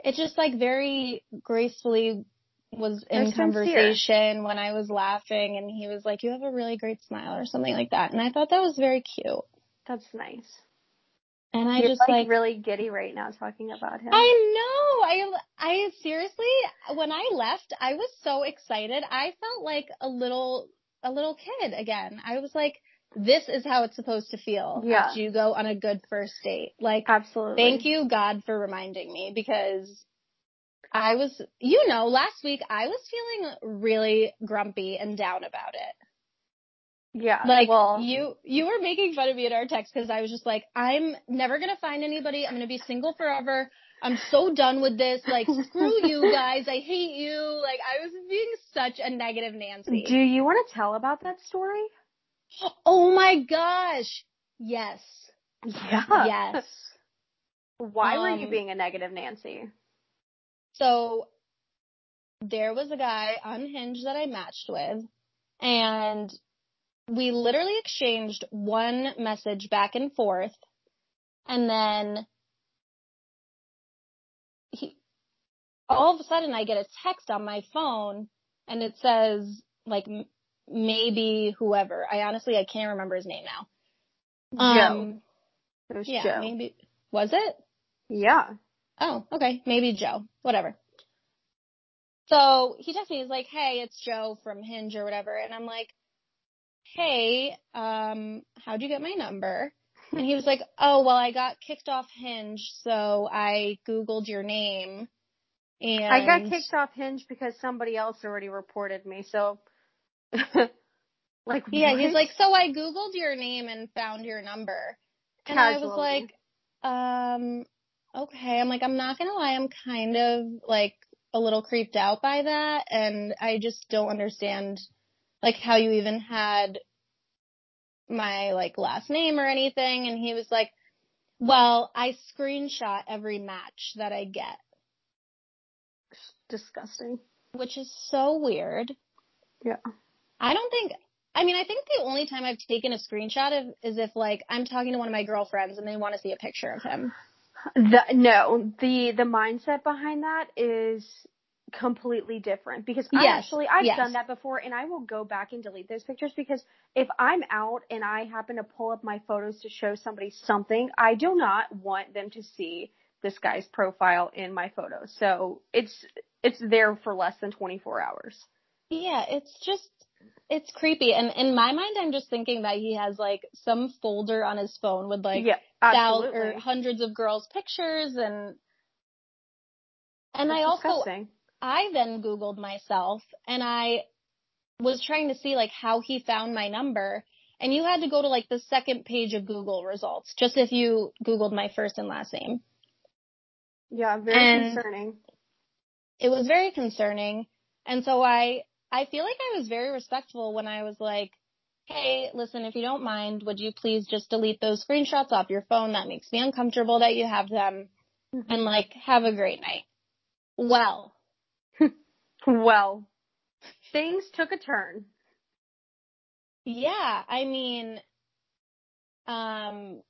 it just like very gracefully was in conversation when I was laughing and he was like, you have a really great smile or something like that. And I thought that was very cute. That's nice. And I You're just like, like really giddy right now talking about him. I know. I I seriously when I left, I was so excited. I felt like a little a little kid again. I was like, this is how it's supposed to feel yeah. after you go on a good first date. Like, absolutely. Thank you, God, for reminding me because I was, you know, last week I was feeling really grumpy and down about it. Yeah. Like well, you, you were making fun of me in our text because I was just like, I'm never gonna find anybody. I'm gonna be single forever. I'm so done with this. Like, screw you guys. I hate you. Like, I was being such a negative Nancy. Do you want to tell about that story? Oh my gosh. Yes. Yeah. Yes. Why um, were you um, being a negative Nancy? So there was a guy on Hinge that I matched with and we literally exchanged one message back and forth and then he all of a sudden I get a text on my phone and it says like maybe whoever. I honestly I can't remember his name now. Um, Joe. It was yeah, Joe. maybe was it? Yeah. Oh, okay. Maybe Joe. Whatever. So he texts me, he's like, Hey, it's Joe from Hinge or whatever. And I'm like, Hey, um, how'd you get my number? And he was like, Oh, well, I got kicked off Hinge, so I Googled your name. And I got kicked off Hinge because somebody else already reported me, so like Yeah, what? he's like, So I Googled your name and found your number. And Casually. I was like, um, okay. I'm like, I'm not gonna lie, I'm kind of like a little creeped out by that and I just don't understand like how you even had my like last name or anything and he was like, "Well, I screenshot every match that I get." Disgusting. Which is so weird. Yeah. I don't think I mean, I think the only time I've taken a screenshot of is if like I'm talking to one of my girlfriends and they want to see a picture of him. The, no, the the mindset behind that is completely different because yes. I actually I've yes. done that before and I will go back and delete those pictures because if I'm out and I happen to pull up my photos to show somebody something, I do not want them to see this guy's profile in my photos. So it's it's there for less than 24 hours. Yeah, it's just it's creepy. And in my mind, I'm just thinking that he has like some folder on his phone with like yeah, thousands or hundreds of girls' pictures and and That's I also disgusting. I then Googled myself and I was trying to see like how he found my number and you had to go to like the second page of Google results just if you Googled my first and last name. Yeah, very and concerning. It was very concerning. And so I I feel like I was very respectful when I was like, hey, listen, if you don't mind, would you please just delete those screenshots off your phone? That makes me uncomfortable that you have them. Mm-hmm. And like, have a great night. Well. well. Things took a turn. Yeah, I mean, um,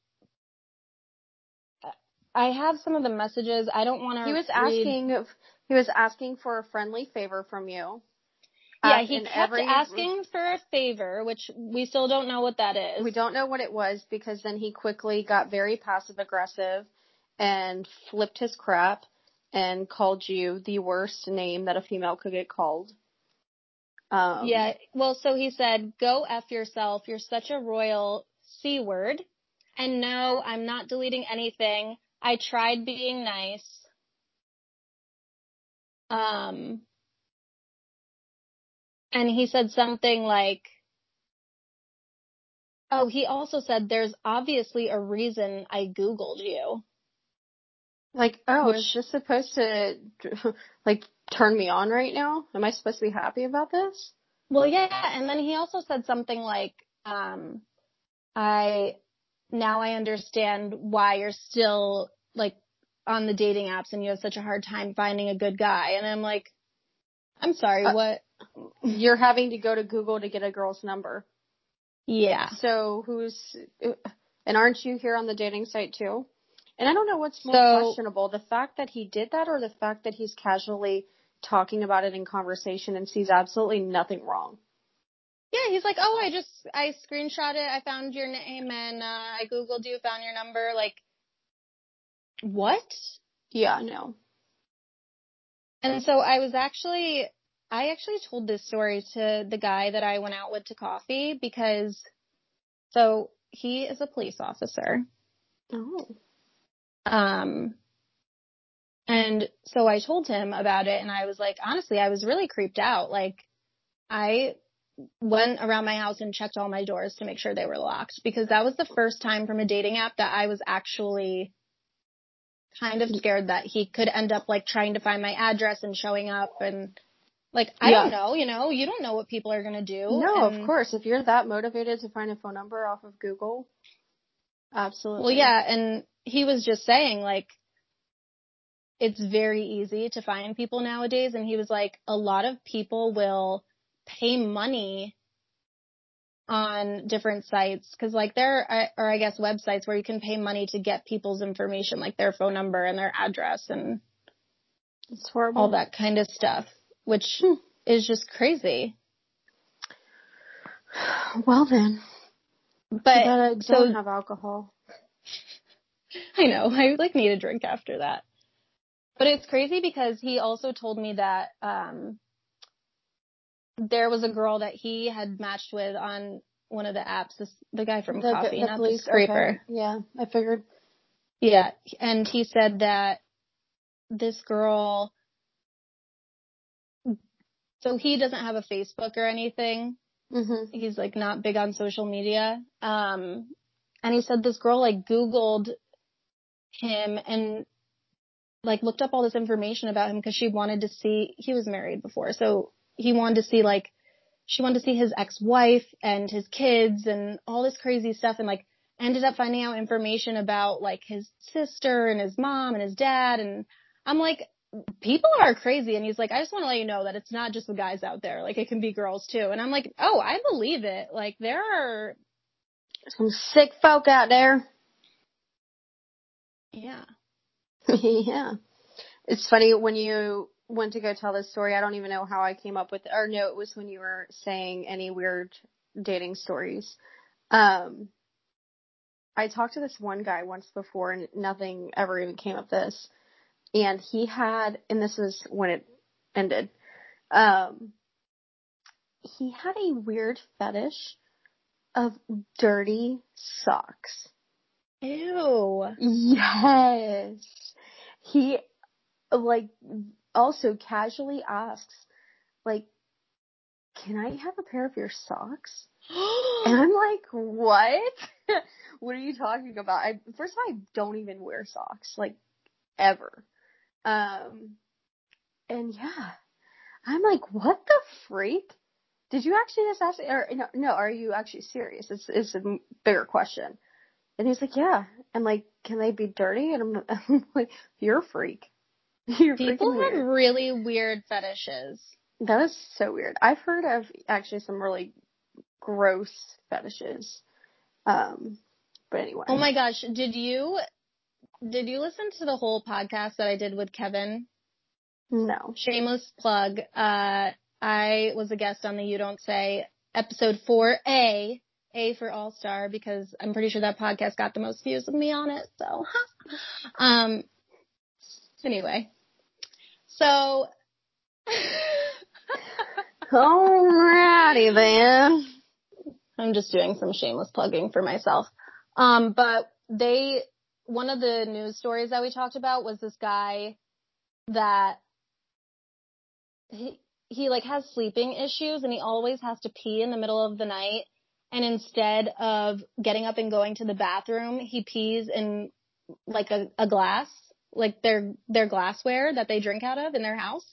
I have some of the messages. I don't want to. He was read... asking. He was asking for a friendly favor from you. Yeah, he kept every, asking for a favor, which we still don't know what that is. We don't know what it was because then he quickly got very passive aggressive and flipped his crap and called you the worst name that a female could get called. Um, yeah, well, so he said, go F yourself. You're such a royal C word. And no, I'm not deleting anything. I tried being nice. Um, and he said something like, oh, he also said there's obviously a reason I Googled you. Like, oh, Which, is this supposed to, like, turn me on right now? Am I supposed to be happy about this? Well, yeah, and then he also said something like, um, I, now I understand why you're still, like, on the dating apps and you have such a hard time finding a good guy. And I'm like, I'm sorry, uh, what? You're having to go to Google to get a girl's number. Yeah. So who's, and aren't you here on the dating site too? And I don't know what's more so, questionable, the fact that he did that or the fact that he's casually talking about it in conversation and sees absolutely nothing wrong. Yeah, he's like, oh, I just, I screenshot it, I found your name and, uh, I googled you, found your number, like, what? Yeah, no. And so I was actually, I actually told this story to the guy that I went out with to coffee because, so he is a police officer. Oh. Um, And so I told him about it and I was like, honestly, I was really creeped out. Like I went around my house and checked all my doors to make sure they were locked because that was the first time from a dating app that I was actually kind of scared that he could end up like trying to find my address and showing up and like I yeah. don't know, you know, you don't know what people are gonna do. No, and, of course. If you're that motivated to find a phone number off of Google, absolutely. Well, yeah, and he was just saying like it's very easy to find people nowadays, and he was like, a lot of people will pay money on different sites because like there are, or I guess websites where you can pay money to get people's information like their phone number and their address and it's horrible. all that kind of stuff which is just crazy. Well then but I don't so, have alcohol. I know I like need a drink after that. But it's crazy because he also told me that um there was a girl that he had matched with on one of the apps. This, the guy from the, Coffee, the not police, the scraper. Okay. Yeah, I figured. Yeah, and he said that this girl. So he doesn't have a Facebook or anything. Mm-hmm. He's like not big on social media. Um, and he said this girl like Googled him and like looked up all this information about him because she wanted to see he was married before. So he wanted to see like she wanted to see his ex-wife and his kids and all this crazy stuff and like ended up finding out information about like his sister and his mom and his dad. And I'm like people are crazy. And he's like I just want to let you know that it's not just the guys out there. Like it can be girls too. And I'm like oh I believe it. Like there are some sick folk out there. Yeah. Yeah. It's funny when you went to go tell this story. I don't even know how I came up with it. Or no, it was when you were saying any weird dating stories. Um, I talked to this one guy once before and nothing ever even came of this. And he had, and this is when it ended, um, he had a weird fetish of dirty socks. Ew. Yes. He, like, also casually asks, like, can I have a pair of your socks? and I'm like, what? what are you talking about? I, first of all, I don't even wear socks, like, ever. Um, and yeah, I'm like, what the freak? Did you actually just ask, or no, no, are you actually serious? It's, it's a bigger question. And he's like, yeah. And like, can they be dirty? And I'm, I'm like, you're a freak. You're People weird. really weird fetishes. That is so weird. I've heard of actually some really gross fetishes. Um, but anyway. Oh my gosh, did you did you listen to the whole podcast that I did with Kevin? No. Shameless plug. Uh, I was a guest on the You Don't Say episode 4A, A for All Star, because I'm pretty sure that podcast got the most views of me on it. So, um, anyway, so. Alrighty then. I'm just doing some shameless plugging for myself. Um, but they, one of the news stories that we talked about was this guy that he, he like has sleeping issues and he always has to pee in the middle of the night. And instead of getting up and going to the bathroom, he pees in like a, a glass like their their glassware that they drink out of in their house?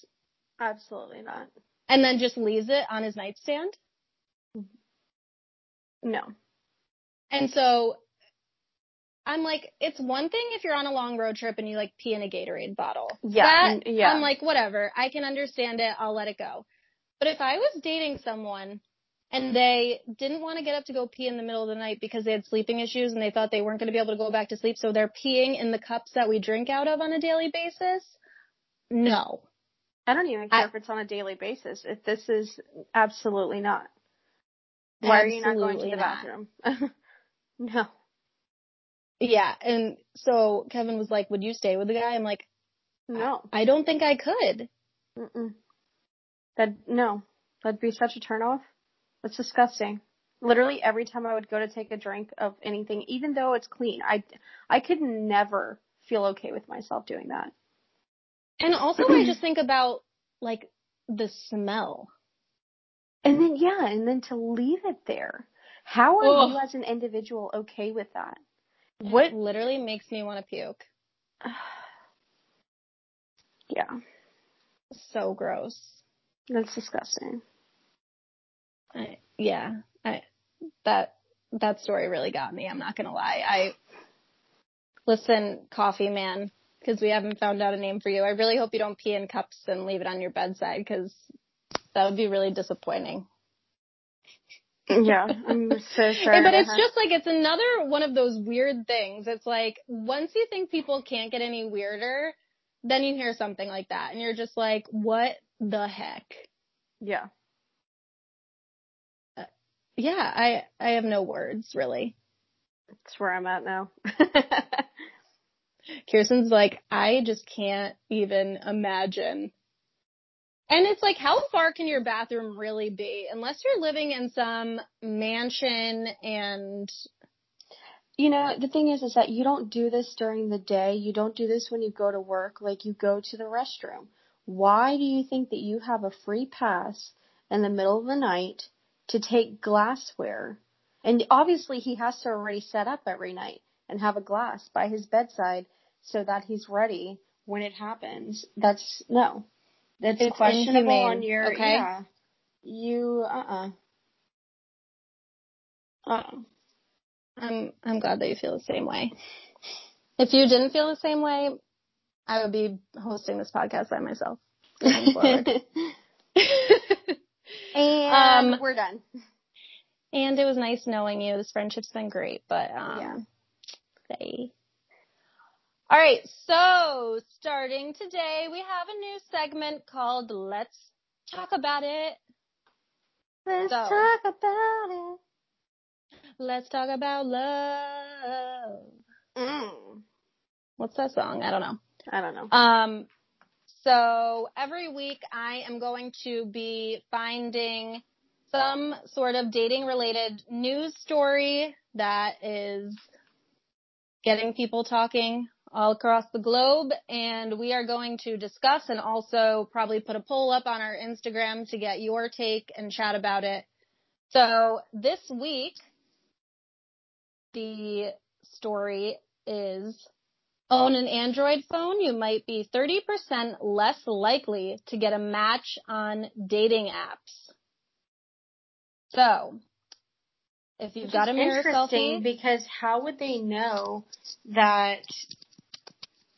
Absolutely not. And then just leaves it on his nightstand? No. And so I'm like, it's one thing if you're on a long road trip and you like pee in a Gatorade bottle. Yeah. That, yeah. I'm like, whatever. I can understand it. I'll let it go. But if I was dating someone and they didn't want to get up to go pee in the middle of the night because they had sleeping issues and they thought they weren't going to be able to go back to sleep. So they're peeing in the cups that we drink out of on a daily basis. No. I don't even care I, if it's on a daily basis. If this is absolutely not. Why are you not going to the bathroom? no. Yeah, and so Kevin was like, "Would you stay with the guy?" I'm like, "No, I, I don't think I could." Mm-mm. That no, that'd be such a turnoff. That's disgusting. Literally every time I would go to take a drink of anything, even though it's clean, I, I could never feel okay with myself doing that. And also I just think about like the smell. And then yeah, and then to leave it there. How are Ugh. you as an individual okay with that? What it literally makes me want to puke. yeah. So gross. That's disgusting. I, yeah, I, that that story really got me. I'm not gonna lie. I listen, coffee man, because we haven't found out a name for you. I really hope you don't pee in cups and leave it on your bedside, because that would be really disappointing. Yeah, I'm so sorry. but it's just like it's another one of those weird things. It's like once you think people can't get any weirder, then you hear something like that, and you're just like, what the heck? Yeah. Yeah, I I have no words really. That's where I'm at now. Kirsten's like, I just can't even imagine and it's like, how far can your bathroom really be? Unless you're living in some mansion and. You know, the thing is, is that you don't do this during the day. You don't do this when you go to work. Like, you go to the restroom. Why do you think that you have a free pass in the middle of the night to take glassware? And obviously, he has to already set up every night and have a glass by his bedside so that he's ready when it happens. That's no. That's it's questionable inhumane, on your okay. Yeah, you uh uh-uh. uh. Uh. I'm I'm glad that you feel the same way. If you didn't feel the same way, I would be hosting this podcast by myself. and um, we're done. And it was nice knowing you. This friendship's been great, but um, yeah. Say. All right, so starting today, we have a new segment called Let's Talk About It. Let's so, talk about it. Let's talk about love. Mm. What's that song? I don't know. I don't know. Um, so every week I am going to be finding some sort of dating related news story that is getting people talking all across the globe and we are going to discuss and also probably put a poll up on our Instagram to get your take and chat about it. So this week, the story is own an Android phone, you might be 30% less likely to get a match on dating apps. So, if you've got a mirror interesting selfie, because how would they know that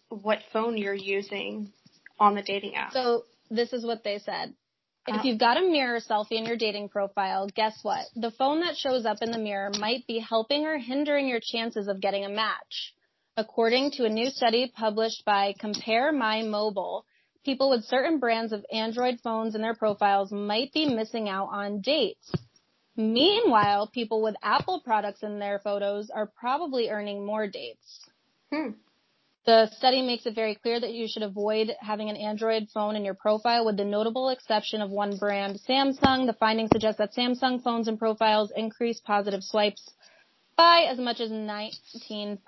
what phone you're using on the dating app. So this is what they said. Uh. If you've got a mirror selfie in your dating profile, guess what? The phone that shows up in the mirror might be helping or hindering your chances of getting a match. According to a new study published by Compare My Mobile, people with certain brands of Android phones in their profiles might be missing out on dates. Meanwhile, people with Apple products in their photos are probably earning more dates. Hmm. The study makes it very clear that you should avoid having an Android phone in your profile with the notable exception of one brand, Samsung. The findings suggest that Samsung phones and profiles increase positive swipes by as much as 19%.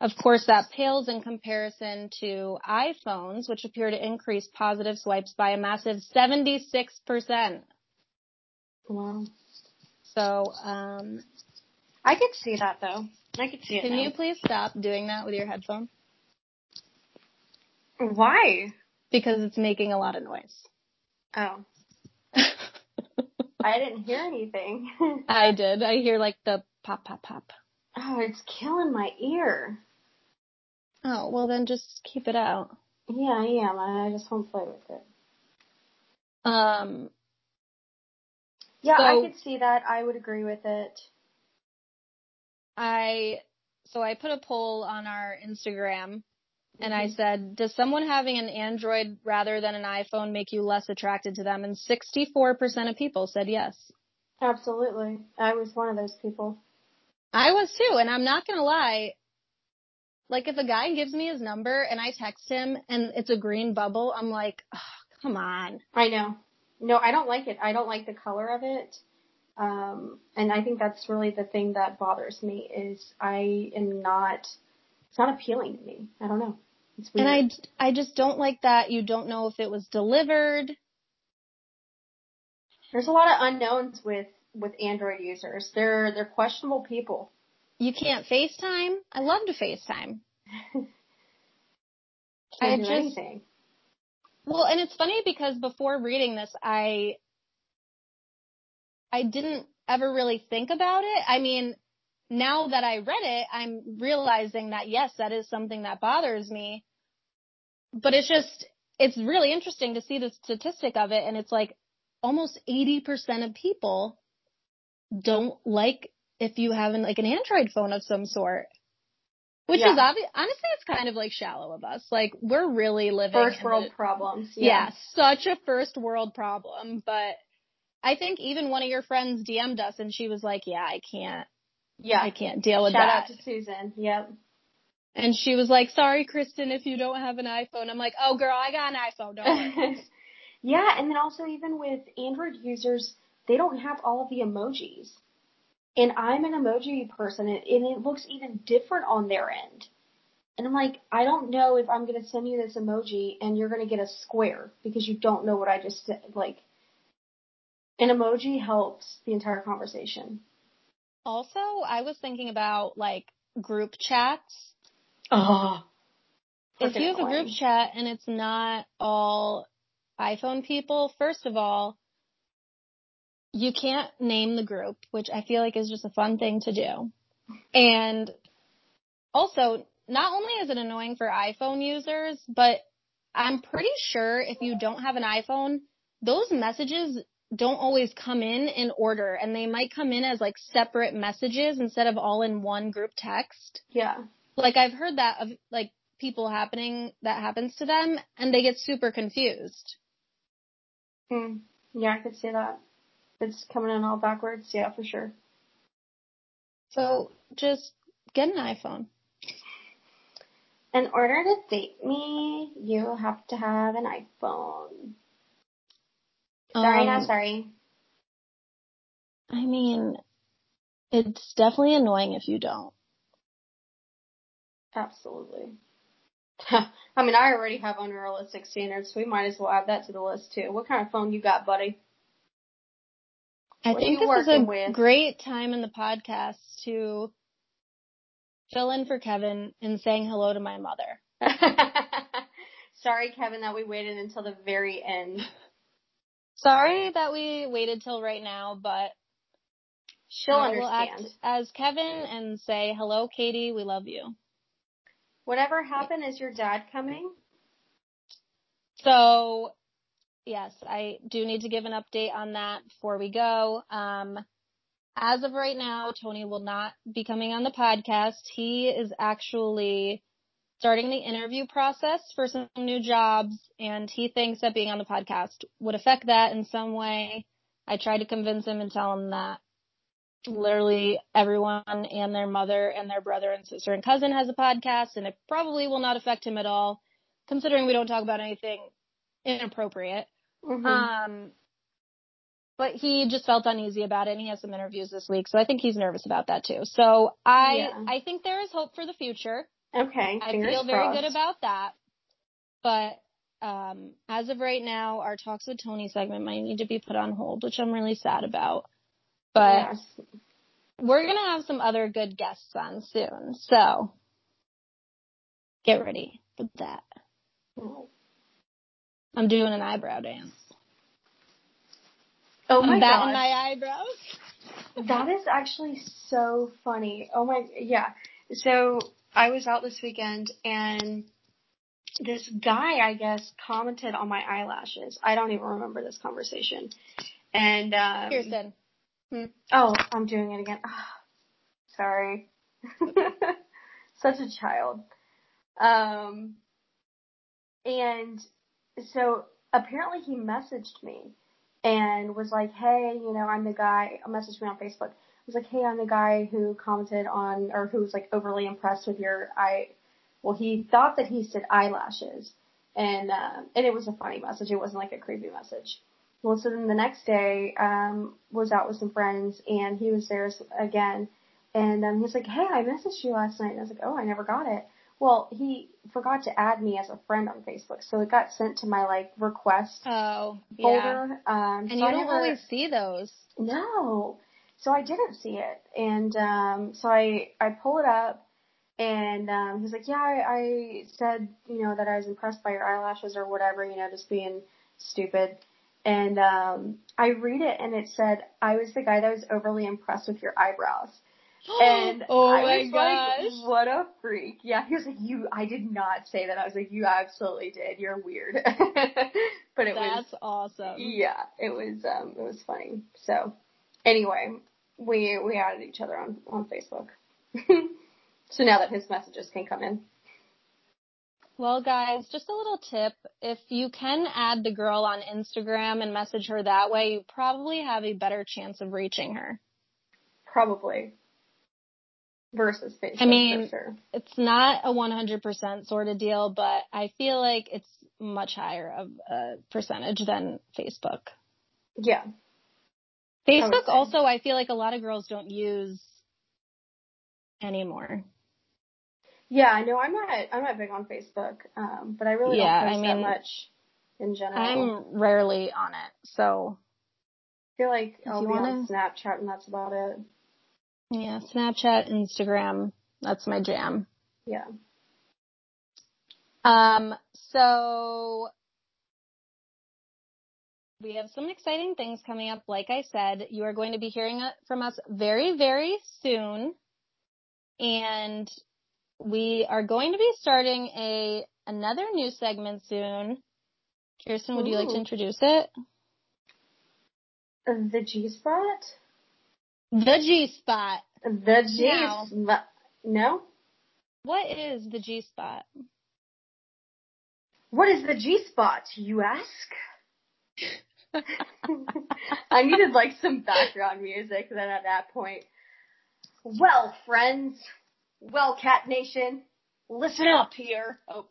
Of course, that pales in comparison to iPhones, which appear to increase positive swipes by a massive 76%. Wow. So, um, I could see that though. I could see it. Can now. you please stop doing that with your headphone? Why? Because it's making a lot of noise. Oh. I didn't hear anything. I did. I hear like the pop, pop, pop. Oh, it's killing my ear. Oh, well then just keep it out. Yeah, I am. I just won't play with it. Um. Yeah, so, I could see that. I would agree with it. I so I put a poll on our Instagram and mm-hmm. I said, does someone having an Android rather than an iPhone make you less attracted to them? And 64% of people said yes. Absolutely. I was one of those people. I was too. And I'm not going to lie. Like if a guy gives me his number and I text him and it's a green bubble, I'm like, oh, come on. I know. No, I don't like it. I don't like the color of it. Um, and I think that's really the thing that bothers me is I am not, it's not appealing to me. I don't know. And I, I just don't like that you don't know if it was delivered. There's a lot of unknowns with, with Android users. They're, they're questionable people. You can't FaceTime. I love to FaceTime. I just, anything. Well, and it's funny because before reading this, I, I didn't ever really think about it. I mean, now that I read it, I'm realizing that yes, that is something that bothers me. But it's just, it's really interesting to see the statistic of it. And it's like almost 80% of people don't like if you have an, like an Android phone of some sort. Which yeah. is obvious. Honestly, it's kind of like shallow of us. Like we're really living first world the, problems. Yeah. yeah, such a first world problem. But I think even one of your friends DM'd us and she was like, "Yeah, I can't. Yeah, I can't deal with Shout that." Shout out to Susan. Yep. And she was like, "Sorry, Kirsten, if you don't have an iPhone." I'm like, "Oh, girl, I got an iPhone. Don't yeah, and then also even with Android users, they don't have all of the emojis. And I'm an emoji person, and it looks even different on their end. And I'm like, I don't know if I'm gonna send you this emoji and you're gonna get a square because you don't know what I just said. Like, an emoji helps the entire conversation. Also, I was thinking about like group chats. Oh. If you have a group chat and it's not all iPhone people, first of all, you can't name the group, which I feel like is just a fun thing to do. And also, not only is it annoying for iPhone users, but I'm pretty sure if you don't have an iPhone, those messages don't always come in in order and they might come in as like separate messages instead of all in one group text. Yeah. Like I've heard that of like people happening that happens to them and they get super confused. Hmm. Yeah, I could see that it's coming in all backwards. Yeah, for sure. So just get an iPhone. In order to date me, you have to have an iPhone. Sorry, um, not sorry. I mean, it's definitely annoying if you don't. Absolutely. I mean, I already have unrealistic standards, so we might as well add that to the list too. What kind of phone you got, buddy? I what think this is a with? great time in the podcast to fill in for Kevin and saying hello to my mother. Sorry, Kevin, that we waited until the very end. Sorry that we waited till right now, but she'll I understand. as Kevin and say, hello, Katie, we love you. Whatever happened, is your dad coming? So yes, I do need to give an update on that before we go. Um, as of right now, Tony will not be coming on the podcast. He is actually starting the interview process for some new jobs and he thinks that being on the podcast would affect that in some way. I tried to convince him and tell him that literally everyone and their mother and their brother and sister and cousin has a podcast and it probably will not affect him at all considering we don't talk about anything inappropriate. Mm-hmm. Um, but he just felt uneasy about it and he has some interviews this week. So I think he's nervous about that too. So I, yeah. I think there is hope for the future. Okay. I feel very crossed. good about that. But, um, as of right now, our talks with Tony segment might need to be put on hold, which I'm really sad about. But we're going to have some other good guests on soon. So get ready for that. I'm doing an eyebrow dance. Oh my I'm batting my eyebrows. that is actually so funny. Oh my, yeah. So I was out this weekend and this guy, I guess, commented on my eyelashes. I don't even remember this conversation. And, um. Kirsten. Hmm? Oh, I'm doing it again. Oh, sorry. Such a child. Um, and so apparently he messaged me and was like, hey, you know, I'm the guy, messaged me on Facebook. I was like, hey, I'm the guy who commented on, or who was like overly impressed with your eye. Well, he thought that he said eyelashes, and uh, and it was a funny message. It wasn't like a creepy message. Well, so then the next day, um, was out with some friends, and he was there again, and um, he's like, hey, I messaged you last night, and I was like, oh, I never got it. Well, he forgot to add me as a friend on Facebook, so it got sent to my like request oh, folder. Yeah. Um, and so you don't never, always see those. No, so I didn't see it, and um, so I I pull it up, and um, he's like, yeah, I, I said you know that I was impressed by your eyelashes or whatever, you know, just being stupid. And um, I read it, and it said I was the guy that was overly impressed with your eyebrows. And oh I my was gosh. like, what a freak. Yeah, he was like, you, I did not say that. I was like, you absolutely did. You're weird. but it That's was. awesome. Yeah, it was, um, it was funny. So, anyway, we, we added each other on, on Facebook. so now that his messages can come in. Well, guys, just a little tip. If you can add the girl on Instagram and message her that way, you probably have a better chance of reaching her. Probably versus Facebook. I mean, sure. it's not a 100% sort of deal, but I feel like it's much higher of a percentage than Facebook. Yeah. Facebook I also, I feel like a lot of girls don't use anymore. Yeah, I know. I'm not. I'm not big on Facebook, um, but I really yeah, don't post I mean, that much in general. I'm rarely on it, so. I feel like I'll be wanna... on Snapchat, and that's about it. Yeah, Snapchat, Instagram, that's my jam. Yeah. Um, so we have some exciting things coming up. Like I said, you are going to be hearing from us very, very soon. And we are going to be starting a another new segment soon. Kirsten, would Ooh. you like to introduce it? The G spot? The G spot. The G spot. No? What is the G spot? What is the G spot, you ask? I needed like some background music then at that point. Well, friends. Well, Kat Nation. Listen up here. Oh.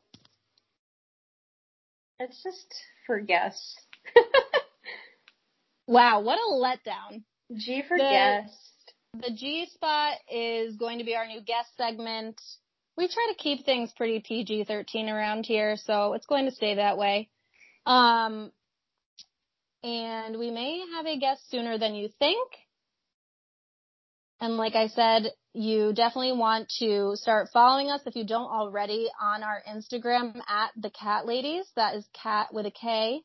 It's just for guests. wow, what a letdown. G for the, guest. The G spot is going to be our new guest segment. We try to keep things pretty PG 13 around here, so it's going to stay that way. Um, and we may have a guest sooner than you think. And like I said, you definitely want to start following us if you don't already on our Instagram at the Kat Ladies. That is cat with a K.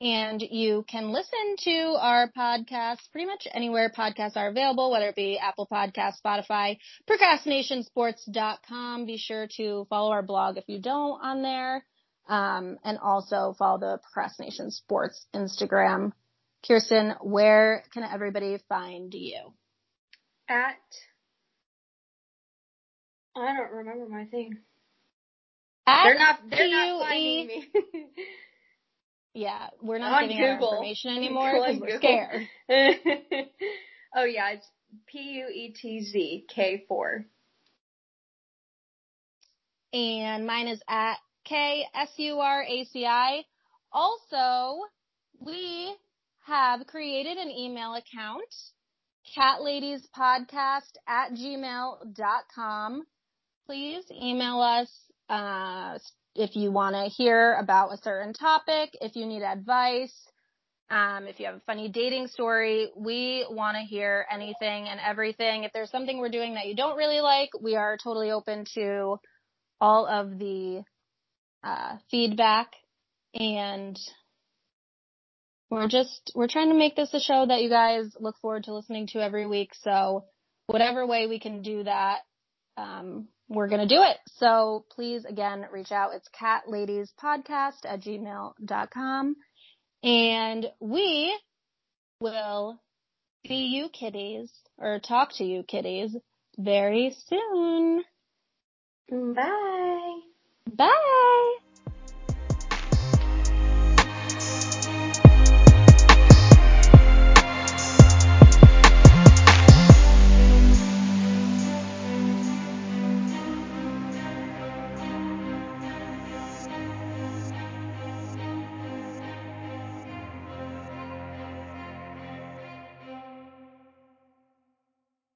And you can listen to our podcast pretty much anywhere podcasts are available, whether it be Apple Podcasts, Spotify, procrastinationsports.com. Be sure to follow our blog if you don't on there. Um, and also follow the Procrastination Sports Instagram. Kirsten, where can everybody find you? At I don't remember my thing. At they're not they're not finding me. Yeah, we're not On giving Google. out information anymore because we're scared. oh yeah, it's P U E T Z K four. And mine is at K S U R A C I. Also, we have created an email account, katladiespodcast at gmail.com. Please email us, uh, if you want to hear about a certain topic, if you need advice, um, if you have a funny dating story, we want to hear anything and everything. If there's something we're doing that you don't really like, we are totally open to all of the uh, feedback and we're just we're trying to make this a show that you guys look forward to listening to every week so whatever way we can do that um, we're going to do it. So please again reach out. It's katladiespodcast at gmail.com and we will see you kitties or talk to you kitties very soon. Bye. Bye.